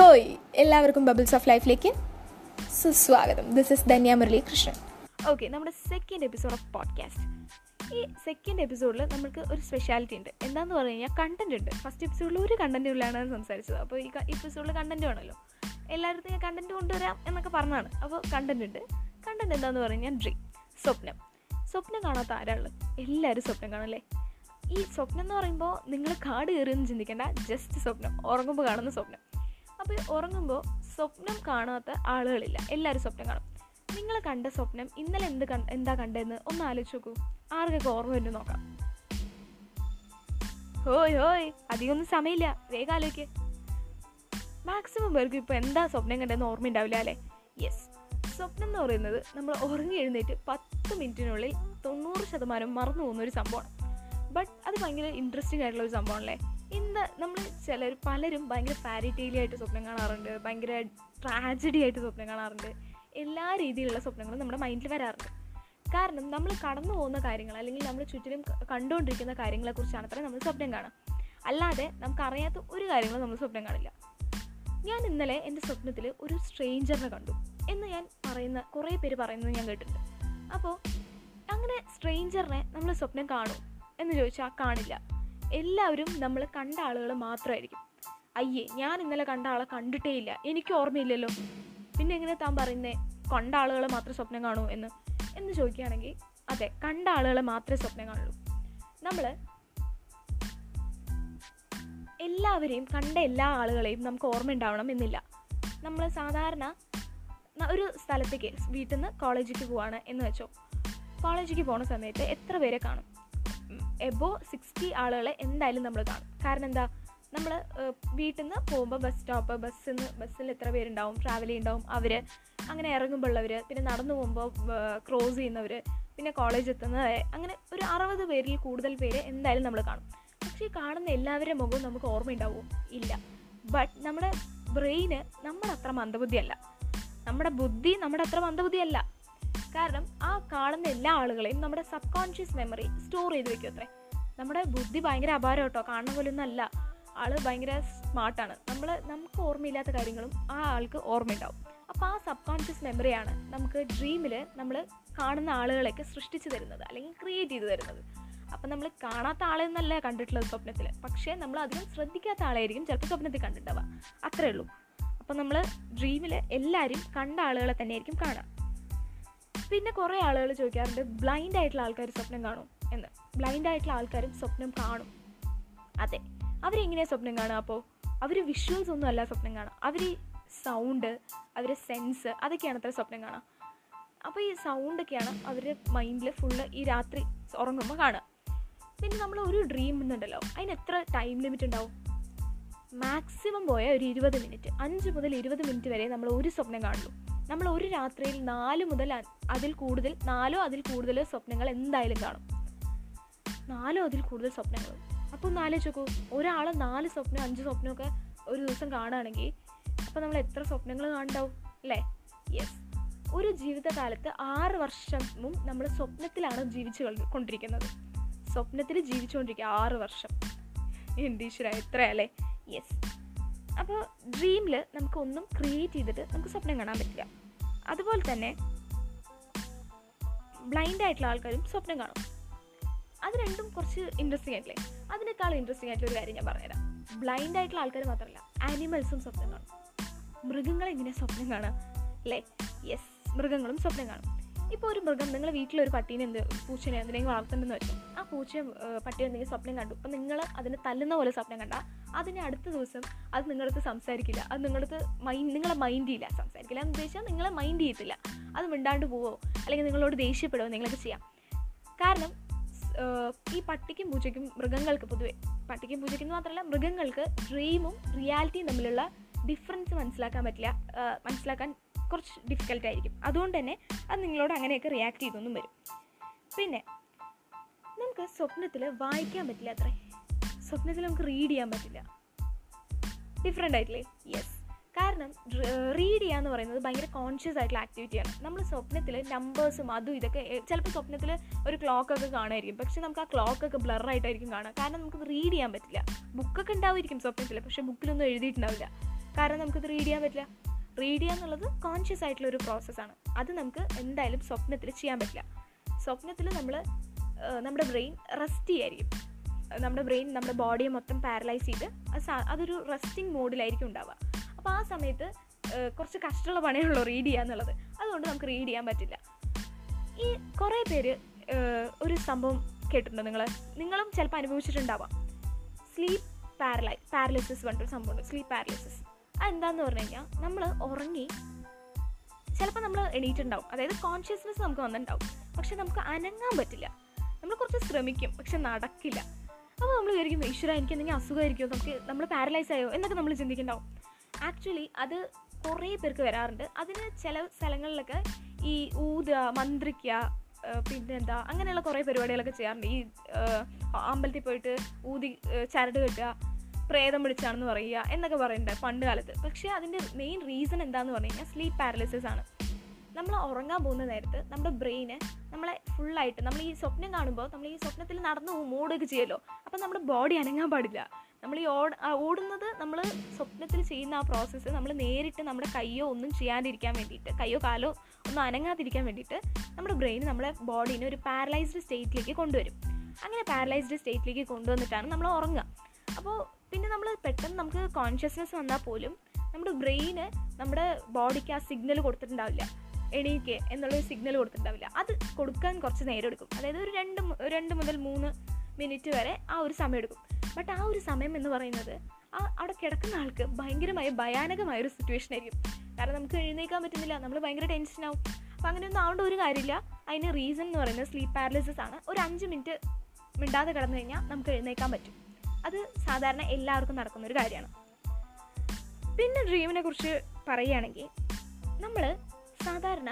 ഹോയ് എല്ലാവർക്കും bubbles of ലൈഫിലേക്ക് സുസ്വാഗതം. This is Dhanya Muralikrishnan. Okay നമ്മുടെ സെക്കൻഡ് എപ്പിസോഡ് ഓഫ് പോഡ്കാസ്റ്റ് ഈ സെക്കൻഡ് എപ്പിസോഡിൽ നമുക്ക് ഒരു സ്പെഷ്യാലിറ്റി ഉണ്ട്. എന്താണെന്ന് പറഞ്ഞു കഴിഞ്ഞാൽ കണ്ടന്റ് ഉണ്ട്. ഫസ്റ്റ് എപ്പിസോഡിൽ ഒരു കണ്ടന്റ് ഇല്ലാണ് സംസാരിച്ചത്. അപ്പോൾ ഈ എപ്പിസോഡിൽ കണ്ടന്റ് വേണമല്ലോ എല്ലായിടത്തും ഞാൻ കണ്ടന്റ് കൊണ്ടുവരാം എന്നൊക്കെ പറഞ്ഞാണ് അപ്പോൾ കണ്ടന്റ് ഉണ്ട്. കണ്ടന്റ് എന്താണെന്ന് കഴിഞ്ഞാൽ ഡ്രീം സ്വപ്നം. സ്വപ്നം കാണാത്ത ആരാൾ എല്ലാവരും സ്വപ്നം കാണല്ലേ ഈ സ്വപ്നം എന്ന് പറയുമ്പോൾ നിങ്ങൾ കാട് കയറിയെന്ന് ചിന്തിക്കേണ്ട. ജസ്റ്റ് സ്വപ്നം. ഉറങ്ങുമ്പോൾ കാണുന്ന സ്വപ്നം. അപ്പോൾ ഉറങ്ങുമ്പോൾ സ്വപ്നം കാണാത്ത ആളുകളില്ല. എല്ലാവരും സ്വപ്നം കാണും. നിങ്ങൾ കണ്ട സ്വപ്നം ഇന്നലെ എന്ത് എന്താ കണ്ടതെന്ന് ഒന്ന് ആലോചിച്ച് നോക്കൂ. ആർക്കൊക്കെ ഓർമ്മ വരുന്നു നോക്കാം. ഹോയ് ഹോയ് അധികമൊന്നും സമയമില്ല. വേഗം ആലോചിക്ക്. മാക്സിമം പേർക്ക് ഇപ്പോൾ എന്താ സ്വപ്നം കണ്ടതെന്ന് ഓർമ്മ ഉണ്ടാവില്ല അല്ലേ? യെസ് സ്വപ്നം എന്ന് പറയുന്നത് നമ്മൾ ഉറങ്ങി എഴുന്നേറ്റ് പത്ത് മിനിറ്റിനുള്ളിൽ തൊണ്ണൂറ് ശതമാനം മറന്നു പോകുന്ന ഒരു സംഭവമാണ്. ബട്ട് അത് ഭയങ്കര ഇൻട്രസ്റ്റിംഗ് ആയിട്ടുള്ള ഒരു സംഭവമല്ലേ ഇന്ന് നമ്മൾ ചിലർ പലരും ഭയങ്കര ഫാരി ആയിട്ട് സ്വപ്നം കാണാറുണ്ട് ഭയങ്കര ട്രാജഡി ആയിട്ട് സ്വപ്നം കാണാറുണ്ട്. എല്ലാ രീതിയിലുള്ള സ്വപ്നങ്ങളും നമ്മുടെ മൈൻഡിൽ വരാറുണ്ട്. കാരണം നമ്മൾ കടന്നു പോകുന്ന കാര്യങ്ങൾ അല്ലെങ്കിൽ നമ്മൾ ചുറ്റിലും കണ്ടുകൊണ്ടിരിക്കുന്ന കാര്യങ്ങളെക്കുറിച്ചാണ് അത്ര നമ്മൾ സ്വപ്നം കാണാം. അല്ലാതെ നമുക്കറിയാത്ത ഒരു കാര്യങ്ങളും നമ്മൾ സ്വപ്നം കാണില്ല. ഞാൻ ഇന്നലെ എന്റെ സ്വപ്നത്തിൽ ഒരു സ്ട്രേഞ്ചറിനെ കണ്ടു എന്ന് ഞാൻ പറയുന്ന കുറേ പേര് പറയുന്നത് ഞാൻ കേട്ടിട്ടുണ്ട്. അപ്പോൾ അങ്ങനെ സ്ട്രേഞ്ചറിനെ നമ്മൾ സ്വപ്നം കാണും എന്ന് ചോദിച്ചാൽ കാണില്ല. എല്ലാവരും നമ്മൾ കണ്ട ആളുകൾ മാത്രമായിരിക്കും അയ്യേ ഞാൻ ഇന്നലെ കണ്ട ആളെ കണ്ടിട്ടേ ഇല്ല. എനിക്ക് ഓർമ്മയില്ലല്ലോ. പിന്നെ എങ്ങനെ താൻ പറയുന്നേ? കണ്ട ആളുകളെ മാത്രമേ സ്വപ്നം കാണൂ എന്ന്. എന്ന് ചോദിക്കുകയാണെങ്കിൽ അതെ കണ്ട ആളുകളെ മാത്രമേ സ്വപ്നം കാണുള്ളൂ. നമ്മൾ എല്ലാവരെയും കണ്ട എല്ലാ ആളുകളെയും നമുക്ക് ഓർമ്മ ഉണ്ടാവണം എന്നില്ല. നമ്മൾ സാധാരണ ഒരു സ്ഥലത്തേക്ക് വീട്ടിൽ നിന്ന് കോളേജിലേക്ക് പോവാണ് എന്ന് വെച്ചോ. കോളേജിലേക്ക് പോണ സമയത്ത് എത്ര പേരെ കാണും? എബോ സിക്സ്റ്റി ആളുകളെ എന്തായാലും നമ്മൾ കാണും. കാരണം എന്താ? നമ്മൾ വീട്ടിൽ നിന്ന് പോകുമ്പോൾ ബസ് സ്റ്റോപ്പ് ബസ്സിൽ നിന്ന് ബസ്സിൽ എത്ര പേരുണ്ടാവും ട്രാവൽ ചെയ്യുന്നുണ്ടാവും അവർ അങ്ങനെ ഇറങ്ങുമ്പോഴുള്ളവർ പിന്നെ നടന്നു പോകുമ്പോൾ ക്രോസ് ചെയ്യുന്നവർ പിന്നെ കോളേജ് എത്തുന്നവരെ അങ്ങനെ ഒരു അറുപത് പേരിൽ കൂടുതൽ പേര് എന്തായാലും നമ്മൾ കാണും. പക്ഷേ കാണുന്ന എല്ലാവരുടെ മുഖവും നമുക്ക് ഓർമ്മയുണ്ടാവും? ഇല്ല. ബട്ട് നമ്മുടെ ബ്രെയിന് നമ്മുടെ അത്ര മന്ദബുദ്ധിയല്ല. നമ്മുടെ ബുദ്ധി നമ്മുടെ അത്ര മന്ദബുദ്ധിയല്ല. കാരണം ആ കാണുന്ന എല്ലാ ആളുകളെയും നമ്മുടെ സബ് കോൺഷ്യസ് മെമ്മറി സ്റ്റോർ ചെയ്ത് വെക്കും അത്രേ. നമ്മുടെ ബുദ്ധി ഭയങ്കര അപാരം കേട്ടോ. കാണുന്ന പോലെ ഒന്നും അല്ല. ആൾ ഭയങ്കര സ്മാർട്ടാണ്. നമ്മൾ നമുക്ക് ഓർമ്മയില്ലാത്ത കാര്യങ്ങളും ആ ആൾക്ക് ഓർമ്മയുണ്ടാവും. അപ്പോൾ ആ സബ് കോൺഷ്യസ് മെമ്മറിയാണ് നമുക്ക് ഡ്രീമിൽ നമ്മൾ കാണുന്ന ആളുകളെയൊക്കെ സൃഷ്ടിച്ചു തരുന്നത് അല്ലെങ്കിൽ ക്രിയേറ്റ് ചെയ്ത് തരുന്നത്. അപ്പം നമ്മൾ കാണാത്ത ആളെന്നല്ല കണ്ടിട്ടുള്ളത് സ്വപ്നത്തിൽ പക്ഷേ നമ്മൾ അധികം ശ്രദ്ധിക്കാത്ത ആളായിരിക്കും ചിലപ്പോൾ സ്വപ്നത്തിൽ കണ്ടിട്ടുണ്ടാവുക. അത്രേ ഉള്ളൂ. അപ്പം നമ്മൾ ഡ്രീമിൽ എല്ലാവരും കണ്ട ആളുകളെ തന്നെയായിരിക്കും കാണുക. പിന്നെ കുറേ ആളുകൾ ചോദിക്കാറുണ്ട് ബ്ലൈൻഡ് ആയിട്ടുള്ള ആൾക്കാർ സ്വപ്നം കാണും? എന്ന്. ബ്ലൈൻഡ് ആയിട്ടുള്ള ആൾക്കാരും സ്വപ്നം കാണും. അതെ. അവരെങ്ങനെയാണ് സ്വപ്നം കാണുക അപ്പോൾ അവർ വിഷ്വൽസ് ഒന്നും അല്ല സ്വപ്നം കാണുക. അവർ സൗണ്ട് അവരുടെ സെൻസ് അതൊക്കെയാണ് അത്ര സ്വപ്നം കാണുക. അപ്പോൾ ഈ സൗണ്ടൊക്കെയാണ് അവരുടെ മൈൻഡിൽ ഫുള്ള് ഈ രാത്രി ഉറങ്ങുമ്പോൾ കാണുക. പിന്നെ നമ്മൾ ഒരു ഡ്രീം എന്നുണ്ടല്ലോ. അതിന് എത്ര ടൈം ലിമിറ്റ് ഉണ്ടാവും? മാക്സിമം പോയ ഒരു ഇരുപത് മിനിറ്റ് അഞ്ച് മുതൽ ഇരുപത് മിനിറ്റ് വരെ നമ്മൾ ഒരു സ്വപ്നം കാണുള്ളൂ. നമ്മൾ ഒരു രാത്രിയിൽ നാല് മുതൽ അതിൽ കൂടുതൽ നാലോ അതിൽ കൂടുതൽ സ്വപ്നങ്ങൾ എന്തായാലും കാണും. നാലോ അതിൽ കൂടുതൽ സ്വപ്നങ്ങൾ. അപ്പോൾ ഒന്ന് ആലോചിച്ച് നോക്കൂ ഒരാൾ നാല് സ്വപ്നം അഞ്ച് സ്വപ്നമൊക്കെ ഒരു ദിവസം കാണുകയാണെങ്കിൽ അപ്പോൾ നമ്മൾ എത്ര സ്വപ്നങ്ങൾ കാണുണ്ടാവും അല്ലേ? യെസ് ഒരു ജീവിതകാലത്ത് ആറ് വർഷവും നമ്മൾ സ്വപ്നത്തിലാണ് ജീവിച്ചു കൊണ്ട്- കൊണ്ടിരിക്കുന്നത്. സ്വപ്നത്തിൽ ജീവിച്ചുകൊണ്ടിരിക്കുക ആറ് വർഷം. എന്തീശ്വര എത്രയല്ലേ യെസ് അപ്പോൾ ഡ്രീമിൽ നമുക്ക് ഒന്നും ക്രിയേറ്റ് ചെയ്തിട്ട് നമുക്ക് സ്വപ്നം കാണാൻ പറ്റില്ല. അതുപോലെ തന്നെ ബ്ലൈൻഡ് ആയിട്ടുള്ള ആൾക്കാരും സ്വപ്നം കാണും. അത് രണ്ടും കുറച്ച് ഇൻട്രസ്റ്റിംഗ് ആയിട്ടില്ലേ? അതിനേക്കാൾ ഇൻട്രസ്റ്റിംഗ് ആയിട്ടുള്ള ഒരു കാര്യം ഞാൻ പറഞ്ഞുതരാം. ബ്ലൈൻഡ് ആയിട്ടുള്ള ആൾക്കാർ മാത്രമല്ല ആനിമൽസും സ്വപ്നം കാണും. മൃഗങ്ങൾ എങ്ങനെ സ്വപ്നം കാണാം? അല്ലേ യെസ് മൃഗങ്ങളും സ്വപ്നം കാണും. ഇപ്പോൾ ഒരു മൃഗം നിങ്ങൾ വീട്ടിലൊരു പട്ടീനെ എന്ത് പൂച്ചനെ എന്തിനെങ്കിലും വളർത്തുന്നുണ്ടെന്ന് വെച്ചാൽ ആ പൂച്ച പട്ടി എന്തെങ്കിലും സ്വപ്നം കണ്ടു. അപ്പം നിങ്ങൾ അതിനെ തല്ലുന്ന പോലെ സ്വപ്നം കണ്ടാൽ അതിനെ അടുത്ത ദിവസം അത് നിങ്ങളടുത്ത് സംസാരിക്കില്ല. അത് നിങ്ങളടുത്ത് മൈൻഡ് നിങ്ങളെ മൈൻഡ് ചെയ്യില്ല സംസാരിക്കില്ല. എന്ന് ഉദ്ദേശിച്ചാൽ നിങ്ങളെ മൈൻഡ് ചെയ്യത്തില്ല. അത് മിണ്ടാണ്ട് പോവോ അല്ലെങ്കിൽ നിങ്ങളോട് ദേഷ്യപ്പെടുമോ നിങ്ങളൊക്കെ ചെയ്യാം. കാരണം ഈ പട്ടിക്കും പൂച്ചയ്ക്കും മൃഗങ്ങൾക്ക് പൊതുവേ പട്ടിക്കും പൂച്ചയ്ക്കും എന്ന് മാത്രമല്ല മൃഗങ്ങൾക്ക് ഡ്രീമും റിയാലിറ്റിയും തമ്മിലുള്ള ഡിഫറൻസ് മനസ്സിലാക്കാൻ പറ്റില്ല. മനസ്സിലാക്കാൻ കുറച്ച് ഡിഫിക്കൽട്ട് ആയിരിക്കും. അതുകൊണ്ട് തന്നെ അത് നിങ്ങളോട് അങ്ങനെയൊക്കെ റിയാക്ട് ചെയ്തൊന്നും വരും. പിന്നെ നമുക്ക് സ്വപ്നത്തിൽ വായിക്കാൻ പറ്റില്ല അത്രേ. സ്വപ്നത്തിൽ നമുക്ക് റീഡ് ചെയ്യാൻ പറ്റില്ല. ഡിഫറെന്റ് ആയിട്ടില്ലേ? യെസ് കാരണം റീഡ് ചെയ്യുക എന്ന് പറയുന്നത് ഭയങ്കര കോൺഷ്യസ് ആയിട്ടുള്ള ആക്ടിവിറ്റിയാണ് നമ്മൾ സ്വപ്നത്തിൽ നമ്പേഴ്സും അതും ഇതൊക്കെ ചിലപ്പോൾ സ്വപ്നത്തിൽ ഒരു ക്ലോക്കൊക്കെ കാണുമായിരിക്കും. പക്ഷേ നമുക്ക് ആ ക്ലോക്കൊക്കെ ബ്ലറായിട്ടായിരിക്കും കാണുക. കാരണം നമുക്ക് റീഡ് ചെയ്യാൻ പറ്റില്ല. ബുക്കൊക്കെ ഉണ്ടാവുമായിരിക്കും സ്വപ്നത്തിൽ പക്ഷേ ബുക്കിലൊന്നും എഴുതിയിട്ടുണ്ടാവില്ല. കാരണം നമുക്കത് റീഡ് ചെയ്യാൻ പറ്റില്ല. റീഡ് ചെയ്യുക എന്നുള്ളത് കോൺഷ്യസ് ആയിട്ടുള്ള ഒരു പ്രോസസ്സാണ് അത് നമുക്ക് എന്തായാലും സ്വപ്നത്തിൽ ചെയ്യാൻ പറ്റില്ല. സ്വപ്നത്തിൽ നമ്മൾ നമ്മുടെ ബ്രെയിൻ റെസ്റ്റ് ചെയ്യായിരിക്കും. നമ്മുടെ ബ്രെയിൻ നമ്മുടെ ബോഡിയെ മൊത്തം പാരലൈസ് ചെയ്ത് അത് അതൊരു റെസ്റ്റിംഗ് മോഡിലായിരിക്കും ഉണ്ടാവുക. അപ്പോൾ ആ സമയത്ത് കുറച്ച് കഷ്ടമുള്ള പണിയുള്ളൂ റീഡ് ചെയ്യുക എന്നുള്ളത്. അതുകൊണ്ട് നമുക്ക് റീഡ് ചെയ്യാൻ പറ്റില്ല. ഈ കുറേ പേര് ഒരു സംഭവം കേട്ടിട്ടുണ്ട് നിങ്ങൾ നിങ്ങളും ചിലപ്പോൾ അനുഭവിച്ചിട്ടുണ്ടാവാം. സ്ലീപ്പ് പാരലൈ പാരലിസിസ് പറഞ്ഞിട്ടൊരു സംഭവമുണ്ട് സ്ലീപ്പ് പാരലിസിസ് അതെന്താന്ന് പറഞ്ഞു കഴിഞ്ഞാൽ നമ്മൾ ഉറങ്ങി ചിലപ്പോൾ നമ്മൾ എണീറ്റുണ്ടാവും അതായത് കോൺഷ്യസ്നെസ് നമുക്ക് വന്നിട്ടുണ്ടാവും. പക്ഷെ നമുക്ക് അനങ്ങാൻ പറ്റില്ല. നമ്മൾ കുറച്ച് ശ്രമിക്കും പക്ഷെ നടക്കില്ല. അപ്പോൾ നമ്മൾ വിചാരിക്കും ഈശ്വര എനിക്ക് എന്തെങ്കിലും അസുഖമായിരിക്കുമോ? നമുക്ക് നമ്മൾ പാരലൈസ് ആയോ? എന്നൊക്കെ നമ്മൾ ചിന്തിക്കുന്നുണ്ടാവും. ആക്ച്വലി അത് കുറേ പേർക്ക് വരാറുണ്ട്. അതിന് ചില സ്ഥലങ്ങളിലൊക്കെ ഈ ഊതുക മന്ത്രിക്കുക പിന്നെന്താ അങ്ങനെയുള്ള കുറേ പരിപാടികളൊക്കെ ചെയ്യാറുണ്ട്. ഈ അമ്പലത്തിൽ പോയിട്ട് ഊതി ചരട് കെട്ടുക പ്രേതം പിടിച്ചാണെന്ന് പറയുക എന്നൊക്കെ പറയുന്നുണ്ട് പണ്ട് കാലത്ത്. പക്ഷേ അതിന്റെ മെയിൻ റീസൺ എന്താണെന്ന് പറഞ്ഞു കഴിഞ്ഞാൽ സ്ലീപ്പ് പാരലിസിസ് ആണ്. നമ്മൾ ഉറങ്ങാൻ പോകുന്ന നേരത്ത് നമ്മുടെ ബ്രെയിന് നമ്മളെ ഫുള്ളായിട്ട് നമ്മൾ ഈ സ്വപ്നം കാണുമ്പോൾ നമ്മൾ ഈ സ്വപ്നത്തിൽ നടന്നു പോകും ഓടുകയൊക്കെ ചെയ്യുമല്ലോ അപ്പം നമ്മുടെ ബോഡി അനങ്ങാൻ പാടില്ല. നമ്മൾ ഈ ഓട ഓടുന്നത് നമ്മൾ സ്വപ്നത്തിൽ ചെയ്യുന്ന ആ പ്രോസസ്സ് നമ്മൾ നേരിട്ട് നമ്മുടെ കയ്യോ ഒന്നും ചെയ്യാതിരിക്കാൻ വേണ്ടിയിട്ട് കയ്യോ കാലോ ഒന്നും അനങ്ങാതിരിക്കാൻ വേണ്ടിയിട്ട് നമ്മുടെ ബ്രെയിൻ നമ്മുടെ ബോഡീനെ ഒരു പാരലൈസ്ഡ് സ്റ്റേറ്റിലേക്ക് കൊണ്ടുവരും. അങ്ങനെ പാരലൈസ്ഡ് സ്റ്റേറ്റിലേക്ക് കൊണ്ടുവന്നിട്ടാണ് നമ്മൾ ഉറങ്ങുക. അപ്പോൾ പിന്നെ നമ്മൾ പെട്ടെന്ന് നമുക്ക് കോൺഷ്യസ്നെസ് വന്നാൽ പോലും നമ്മുടെ ബ്രെയിന് നമ്മുടെ ബോഡിക്ക് ആ സിഗ്നൽ കൊടുത്തിട്ടുണ്ടാവില്ല. എണീക്ക് എന്നുള്ളൊരു സിഗ്നൽ കൊടുത്തിട്ടുണ്ടാവില്ല. അത് കൊടുക്കാൻ കുറച്ച് നേരം എടുക്കും. അതായത് ഒരു രണ്ട് രണ്ട് മുതൽ മൂന്ന് മിനിറ്റ് വരെ ആ ഒരു സമയം എടുക്കും. ബട്ട് ആ ഒരു സമയം എന്ന് പറയുന്നത് ആ അവിടെ കിടക്കുന്ന ആൾക്ക് ഭയങ്കരമായ ഭയാനകമായ ഒരു സിറ്റുവേഷൻ ആയിരിക്കും. കാരണം നമുക്ക് എഴുന്നേക്കാൻ പറ്റുന്നില്ല നമ്മൾ ഭയങ്കര ടെൻഷനാവും അപ്പം അങ്ങനെയൊന്നും ആവേണ്ട ഒരു കാര്യമില്ല. അതിന് റീസൺ എന്ന് പറയുന്നത് സ്ലീപ്പ് പാരലിസിസ് ആണ്. ഒരു അഞ്ച് മിനിറ്റ് മിണ്ടാതെ കിടന്നു കഴിഞ്ഞാൽ നമുക്ക് എഴുന്നേക്കാൻ പറ്റും. അത് സാധാരണ എല്ലാവർക്കും നടക്കുന്ന ഒരു കാര്യമാണ്. പിന്നെ ഡ്രീമിനെ കുറിച്ച് പറയുകയാണെങ്കിൽ നമ്മൾ സാധാരണ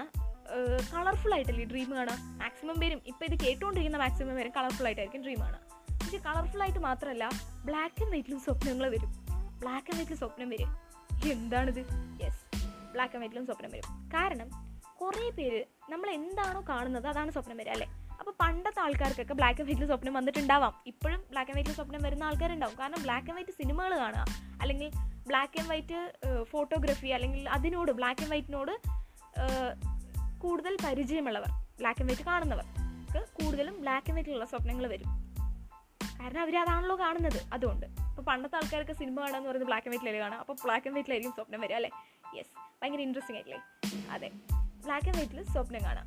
കളർഫുൾ ആയിട്ടല്ലേ ഡ്രീം കാണാം മാക്സിമം പേരും ഇപ്പോൾ ഇത് കേട്ടുകൊണ്ടിരിക്കുന്ന മാക്സിമം പേരും കളർഫുൾ ആയിട്ടായിരിക്കും ഡ്രീം കാണുക. പക്ഷേ കളർഫുൾ ആയിട്ട് മാത്രമല്ല ബ്ലാക്ക് ആൻഡ് വൈറ്റിലും സ്വപ്നങ്ങൾ വരും. ബ്ലാക്ക് ആൻഡ് വൈറ്റിൽ സ്വപ്നം വരും. എന്താണിത്? യെസ് ബ്ലാക്ക് ആൻഡ് വൈറ്റിലും സ്വപ്നം വരും. കാരണം കുറേ പേര് നമ്മൾ എന്താണോ കാണുന്നത് അതാണ് സ്വപ്നം വരിക അല്ലേ? അപ്പോൾ പണ്ടത്തെ ആൾക്കാർക്കൊക്കെ ബ്ലാക്ക് ആൻഡ് വൈറ്റിൽ സ്വപ്നം വന്നിട്ടുണ്ടാവാം. ഇപ്പോഴും ബ്ലാക്ക് ആൻഡ് വൈറ്റിൽ സ്വപ്നം വരുന്ന ആൾക്കാരുണ്ടാവും. കാരണം ബ്ലാക്ക് ആൻഡ് വൈറ്റ് സിനിമകൾ കാണുക അല്ലെങ്കിൽ ബ്ലാക്ക് ആൻഡ് വൈറ്റ് ഫോട്ടോഗ്രഫി അല്ലെങ്കിൽ അതിനോട് ബ്ലാക്ക് ആൻഡ് വൈറ്റിനോട് കൂടുതൽ പരിചയമുള്ളവർ ബ്ലാക്ക് ആൻഡ് വൈറ്റ് കാണുന്നവർക്ക് കൂടുതലും ബ്ലാക്ക് ആൻഡ് വൈറ്റിലുള്ള സ്വപ്നങ്ങൾ വരും. കാരണം അവർ അതാണല്ലോ കാണുന്നത്. അതുകൊണ്ട്. ഇപ്പോൾ പണ്ടത്തെ ആൾക്കാർക്ക് സിനിമ കാണാന്ന് പറയുന്നത് ബ്ലാക്ക് ആൻഡ് വൈറ്റിലല്ലേ കാണാം അപ്പോൾ ബ്ലാക്ക് ആൻഡ് വൈറ്റിലായിരിക്കും സ്വപ്നം വരിക അല്ലേ? യെസ് ഭയങ്കര ഇൻട്രസ്റ്റിംഗ് ആയിട്ടില്ലേ? അതെ. ബ്ലാക്ക് ആൻഡ് വൈറ്റിൽ സ്വപ്നം കാണാം.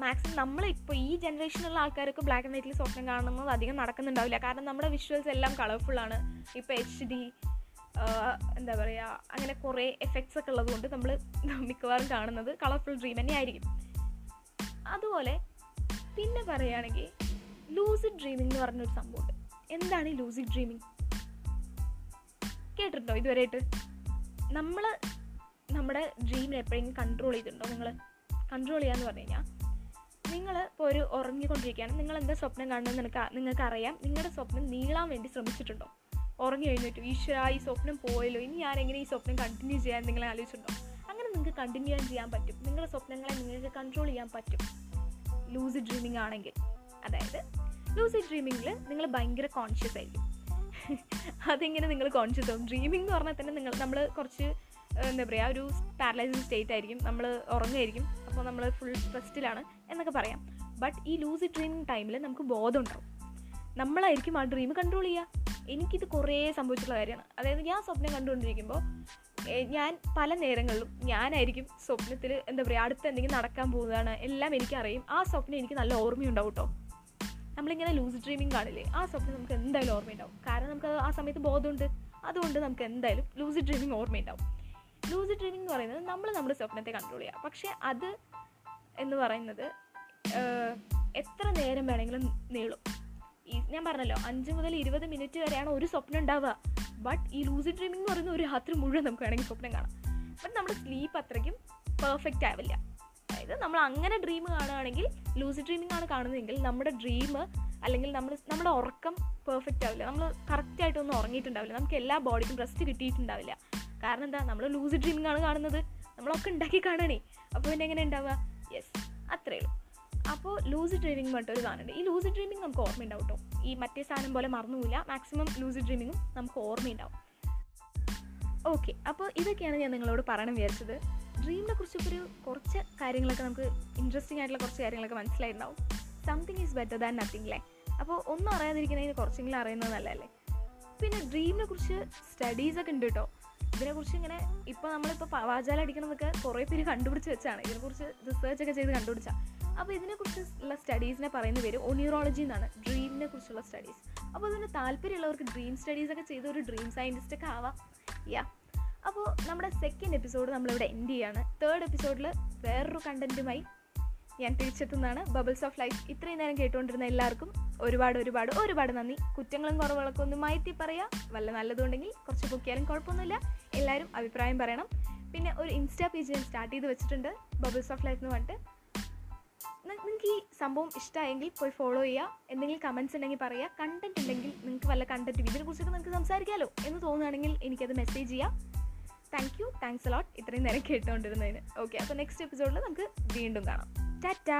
മാക്സിമം നമ്മൾ ഇപ്പോൾ ഈ ജനറേഷനിലുള്ള ആൾക്കാർക്ക് ബ്ലാക്ക് ആൻഡ് വൈറ്റിൽ സ്വപ്നം കാണുന്നത് അധികം നടക്കുന്നുണ്ടാവില്ല. കാരണം നമ്മുടെ വിഷ്വൽസ് എല്ലാം കളർഫുള്ളാണ് ഇപ്പോൾ എച്ച് ഡി എന്താ പറയുക അങ്ങനെ കുറേ എഫക്ട്സ് ഒക്കെ ഉള്ളതുകൊണ്ട് നമ്മൾ മിക്കവാറും കാണുന്നത് കളർഫുൾ ഡ്രീം തന്നെ ആയിരിക്കും. അതുപോലെ പിന്നെ പറയുകയാണെങ്കിൽ ലൂസിഡ് ഡ്രീമിംഗ് എന്ന് പറഞ്ഞൊരു സംഭവമുണ്ട് എന്താണ് ഈ ലൂസിഡ് ഡ്രീമിംഗ് കേട്ടിട്ടുണ്ടോ ഇതുവരെയായിട്ട്? നമ്മൾ നമ്മുടെ ഡ്രീമിനെ എപ്പോഴെങ്കിലും കൺട്രോൾ ചെയ്തിട്ടുണ്ടോ? നിങ്ങൾ കൺട്രോൾ ചെയ്യാന്ന് പറഞ്ഞു കഴിഞ്ഞാൽ നിങ്ങൾ ഇപ്പോൾ ഒരു ഉറങ്ങിക്കൊണ്ടിരിക്കുകയാണ്. നിങ്ങൾ എന്താ സ്വപ്നം കാണുന്നത് നിനക്ക് നിങ്ങൾക്ക് അറിയാം നിങ്ങളുടെ സ്വപ്നം നീളാൻ വേണ്ടി ശ്രമിച്ചിട്ടുണ്ടോ? ഉറങ്ങി കഴിഞ്ഞിട്ട് ഈശ്വര ഈ സ്വപ്നം പോയല്ലോ. ഇനി ഞാൻ എങ്ങനെ ഈ സ്വപ്നം കണ്ടിന്യൂ ചെയ്യാൻ നിങ്ങളെ ആലോചിച്ചിട്ടുണ്ടോ? അങ്ങനെ നിങ്ങൾക്ക് കണ്ടിന്യൂ ചെയ്യാൻ പറ്റും. നിങ്ങളുടെ സ്വപ്നങ്ങളെ നിങ്ങൾക്ക് കൺട്രോൾ ചെയ്യാൻ പറ്റും. ലൂസ് ഡ്രീമിംഗ് ആണെങ്കിൽ. അതായത് ലൂസിഡ് ഡ്രീമിങ്ങിൽ നിങ്ങൾ ഭയങ്കര കോൺഷ്യസ് ആയിരിക്കും. അതെങ്ങനെ നിങ്ങൾ കോൺഷ്യസ് ആവും? ഡ്രീമിംഗ് എന്ന് പറഞ്ഞാൽ തന്നെ നിങ്ങൾ നമ്മൾ കുറച്ച് എന്താ പറയുക ഒരു പാരലൈസിങ് സ്റ്റേറ്റ് ആയിരിക്കും. നമ്മൾ ഉറങ്ങായിരിക്കും അപ്പോൾ നമ്മൾ ഫുൾ സ്ട്രെസ്റ്റിലാണ് എന്നൊക്കെ പറയാം. ബട്ട് ഈ ലൂസിഡ് ഡ്രീമിങ് ടൈമിൽ നമുക്ക് ബോധം ഉണ്ടാവും. നമ്മളായിരിക്കും ആ ഡ്രീം കൺട്രോൾ ചെയ്യുക എനിക്കിത് കുറേ സംഭവിച്ചിട്ടുള്ള കാര്യമാണ്. അതായത് ഞാൻ സ്വപ്നം കണ്ടുകൊണ്ടിരിക്കുമ്പോൾ ഞാൻ പല നേരങ്ങളിലും ഞാനായിരിക്കും സ്വപ്നത്തിൽ എന്താ പറയുക അടുത്ത് എന്തെങ്കിലും നടക്കാൻ പോകുന്നതാണ്. എല്ലാം എനിക്കറിയും. ആ സ്വപ്നം എനിക്ക് നല്ല ഓർമ്മയുണ്ടാവും കേട്ടോ നമ്മളിങ്ങനെ ലൂസ് ഡ്രീമിങ് കാണില്ലേ? ആ സ്വപ്നം നമുക്ക് എന്തായാലും ഓർമ്മയുണ്ടാവും. കാരണം നമുക്ക് ആ സമയത്ത് ബോധമുണ്ട്. അതുകൊണ്ട് നമുക്ക് എന്തായാലും ലൂസ് ഡ്രീമിങ് ഓർമ്മയുണ്ടാവും. ലൂസ് ഡ്രീമിംഗ് എന്ന് പറയുന്നത് നമ്മൾ നമ്മുടെ സ്വപ്നത്തെ കൺട്രോൾ ചെയ്യുക. പക്ഷേ അത് എന്ന് പറയുന്നത് എത്ര നേരം വേണമെങ്കിലും നീളും. ഈ ഞാൻ പറഞ്ഞല്ലോ അഞ്ച് മുതൽ ഇരുപത് മിനിറ്റ് വരെയാണ് ഒരു സ്വപ്നം ഉണ്ടാവുക. ബട്ട് ഈ ലൂസ് ഡ്രീമിംഗ് എന്ന് പറയുന്ന ഒരു രാത്രി മുഴുവൻ നമുക്ക് വേണമെങ്കിൽ സ്വപ്നം കാണാം. ബട്ട് നമ്മുടെ സ്ലീപ്പ് അത്രയ്ക്കും പെർഫെക്റ്റ് ആവില്ല. അതായത് നമ്മൾ അങ്ങനെ ഡ്രീം കാണുകയാണെങ്കിൽ ലൂസി ഡ്രീമിംഗ് ആണ് കാണുന്നതെങ്കിൽ നമ്മുടെ ഡ്രീം അല്ലെങ്കിൽ നമ്മൾ നമ്മുടെ ഉറക്കം പെർഫെക്റ്റ് ആവില്ല. നമ്മൾ കറക്റ്റായിട്ടൊന്നും ഉറങ്ങിയിട്ടുണ്ടാവില്ല. നമുക്ക് എല്ലാ ബോഡിക്കും റെസ്റ്റ് കിട്ടിയിട്ടുണ്ടാവില്ല. കാരണം എന്താ? നമ്മൾ ലൂസി ഡ്രീമിംഗ് ആണ് കാണുന്നത്. നമ്മളൊക്കെ ഉണ്ടാക്കി കാണണേ. അപ്പോൾ പിന്നെ എങ്ങനെ ഉണ്ടാവുക? യെസ് അത്രയേ ഉള്ളൂ. അപ്പോൾ ലൂസി ഡ്രീമിംഗ് പറഞ്ഞിട്ടൊരു സാധനമുണ്ട്. ഈ ലൂസി ഡ്രീമിംഗ് നമുക്ക് ഓർമ്മയുണ്ടാവും കേട്ടോ ഈ മറ്റേ സാധനം പോലെ മറന്നുമില്ല മാക്സിമം ലൂസി ഡ്രീമിങ്ങും നമുക്ക് ഓർമ്മയുണ്ടാവും. ഓക്കെ അപ്പോൾ ഇതൊക്കെയാണ് ഞാൻ നിങ്ങളോട് പറയണം വിചാരിച്ചത്. ഡ്രീമിനെ കുറിച്ചൊക്കെ ഒരു കുറച്ച് കാര്യങ്ങളൊക്കെ നമുക്ക് ഇൻട്രസ്റ്റിംഗ് ആയിട്ടുള്ള കുറച്ച് കാര്യങ്ങളൊക്കെ മനസ്സിലായിട്ടുണ്ടാവും. Something is better than nothing അല്ലേ അപ്പോൾ ഒന്നും അറിയാതിരിക്കുന്നതിന് കുറച്ചെങ്കിലും അറിയുന്നത് നല്ലതല്ലേ? പിന്നെ ഡ്രീമിനെ കുറിച്ച് സ്റ്റഡീസൊക്കെ ഉണ്ട് കേട്ടോ ഇതിനെക്കുറിച്ച് ഇങ്ങനെ ഇപ്പോൾ നമ്മളിപ്പോൾ വാചാല അടിക്കണതൊക്കെ കുറേ പേര് കണ്ടുപിടിച്ച് വെച്ചാണ്. ഇതിനെക്കുറിച്ച് റിസർച്ച് ഒക്കെ ചെയ്ത് കണ്ടുപിടിച്ചാൽ അപ്പോൾ ഇതിനെക്കുറിച്ച് ഉള്ള സ്റ്റഡീസിനെ പറയുന്ന പേര് ഒണിയോളജി എന്നാണ്. ഡ്രീമിനെ കുറിച്ചുള്ള സ്റ്റഡീസ് അപ്പോൾ അതിന് താല്പര്യമുള്ളവർക്ക് ഡ്രീം സ്റ്റഡീസൊക്കെ ചെയ്ത് ഒരു ഡ്രീം സയന്റിസ്റ്റൊക്കെ ആവാം. യാ അപ്പോൾ നമ്മുടെ സെക്കൻഡ് എപ്പിസോഡ് നമ്മളിവിടെ എൻഡ് ചെയ്യാണ്. തേർഡ് എപ്പിസോഡിൽ വേറൊരു കണ്ടന്റുമായി ഞാൻ തിരിച്ചെത്തുന്നതാണ്. ബബിൾസ് ഓഫ് ലൈഫ് ഇത്രയും നേരം കേട്ടുകൊണ്ടിരുന്ന എല്ലാവർക്കും ഒരുപാട് ഒരുപാട് ഒരുപാട് നന്ദി. കുറ്റങ്ങളും കുറവുകളൊക്കെ ഒന്ന് മാറ്റി പറയാം. വല്ല നല്ലതുണ്ടെങ്കിൽ കുറച്ച് പൊക്കിയാലും കുഴപ്പമൊന്നുമില്ല. എല്ലാവരും അഭിപ്രായം പറയണം. പിന്നെ ഒരു ഇൻസ്റ്റാ പേജ് ഞാൻ സ്റ്റാർട്ട് ചെയ്ത് വെച്ചിട്ടുണ്ട്. ബബിൾസ് ഓഫ് ലൈഫ് എന്ന് പറഞ്ഞിട്ട്. നിങ്ങൾക്ക് ഈ സംഭവം ഇഷ്ടമായെങ്കിൽ പോയി ഫോളോ ചെയ്യുക എന്തെങ്കിലും കമൻസ് ഉണ്ടെങ്കിൽ പറയുക കണ്ടന്റ് ഉണ്ടെങ്കിൽ നിങ്ങൾക്ക് വല്ല കണ്ടന്റും ഇതിനെക്കുറിച്ചൊക്കെ നിങ്ങൾക്ക് സംസാരിക്കാമല്ലോ എന്ന് തോന്നുകയാണെങ്കിൽ എനിക്കത് മെസ്സേജ് ചെയ്യാം. താങ്ക് യു താങ്ക്സ് അലോട്ട് ഇത്രയും നേരം കേട്ടുകൊണ്ടിരുന്നതിന്. ഓക്കെ അപ്പോൾ നെക്സ്റ്റ് എപ്പിസോഡിൽ നമുക്ക് വീണ്ടും കാണാം. ടാറ്റാ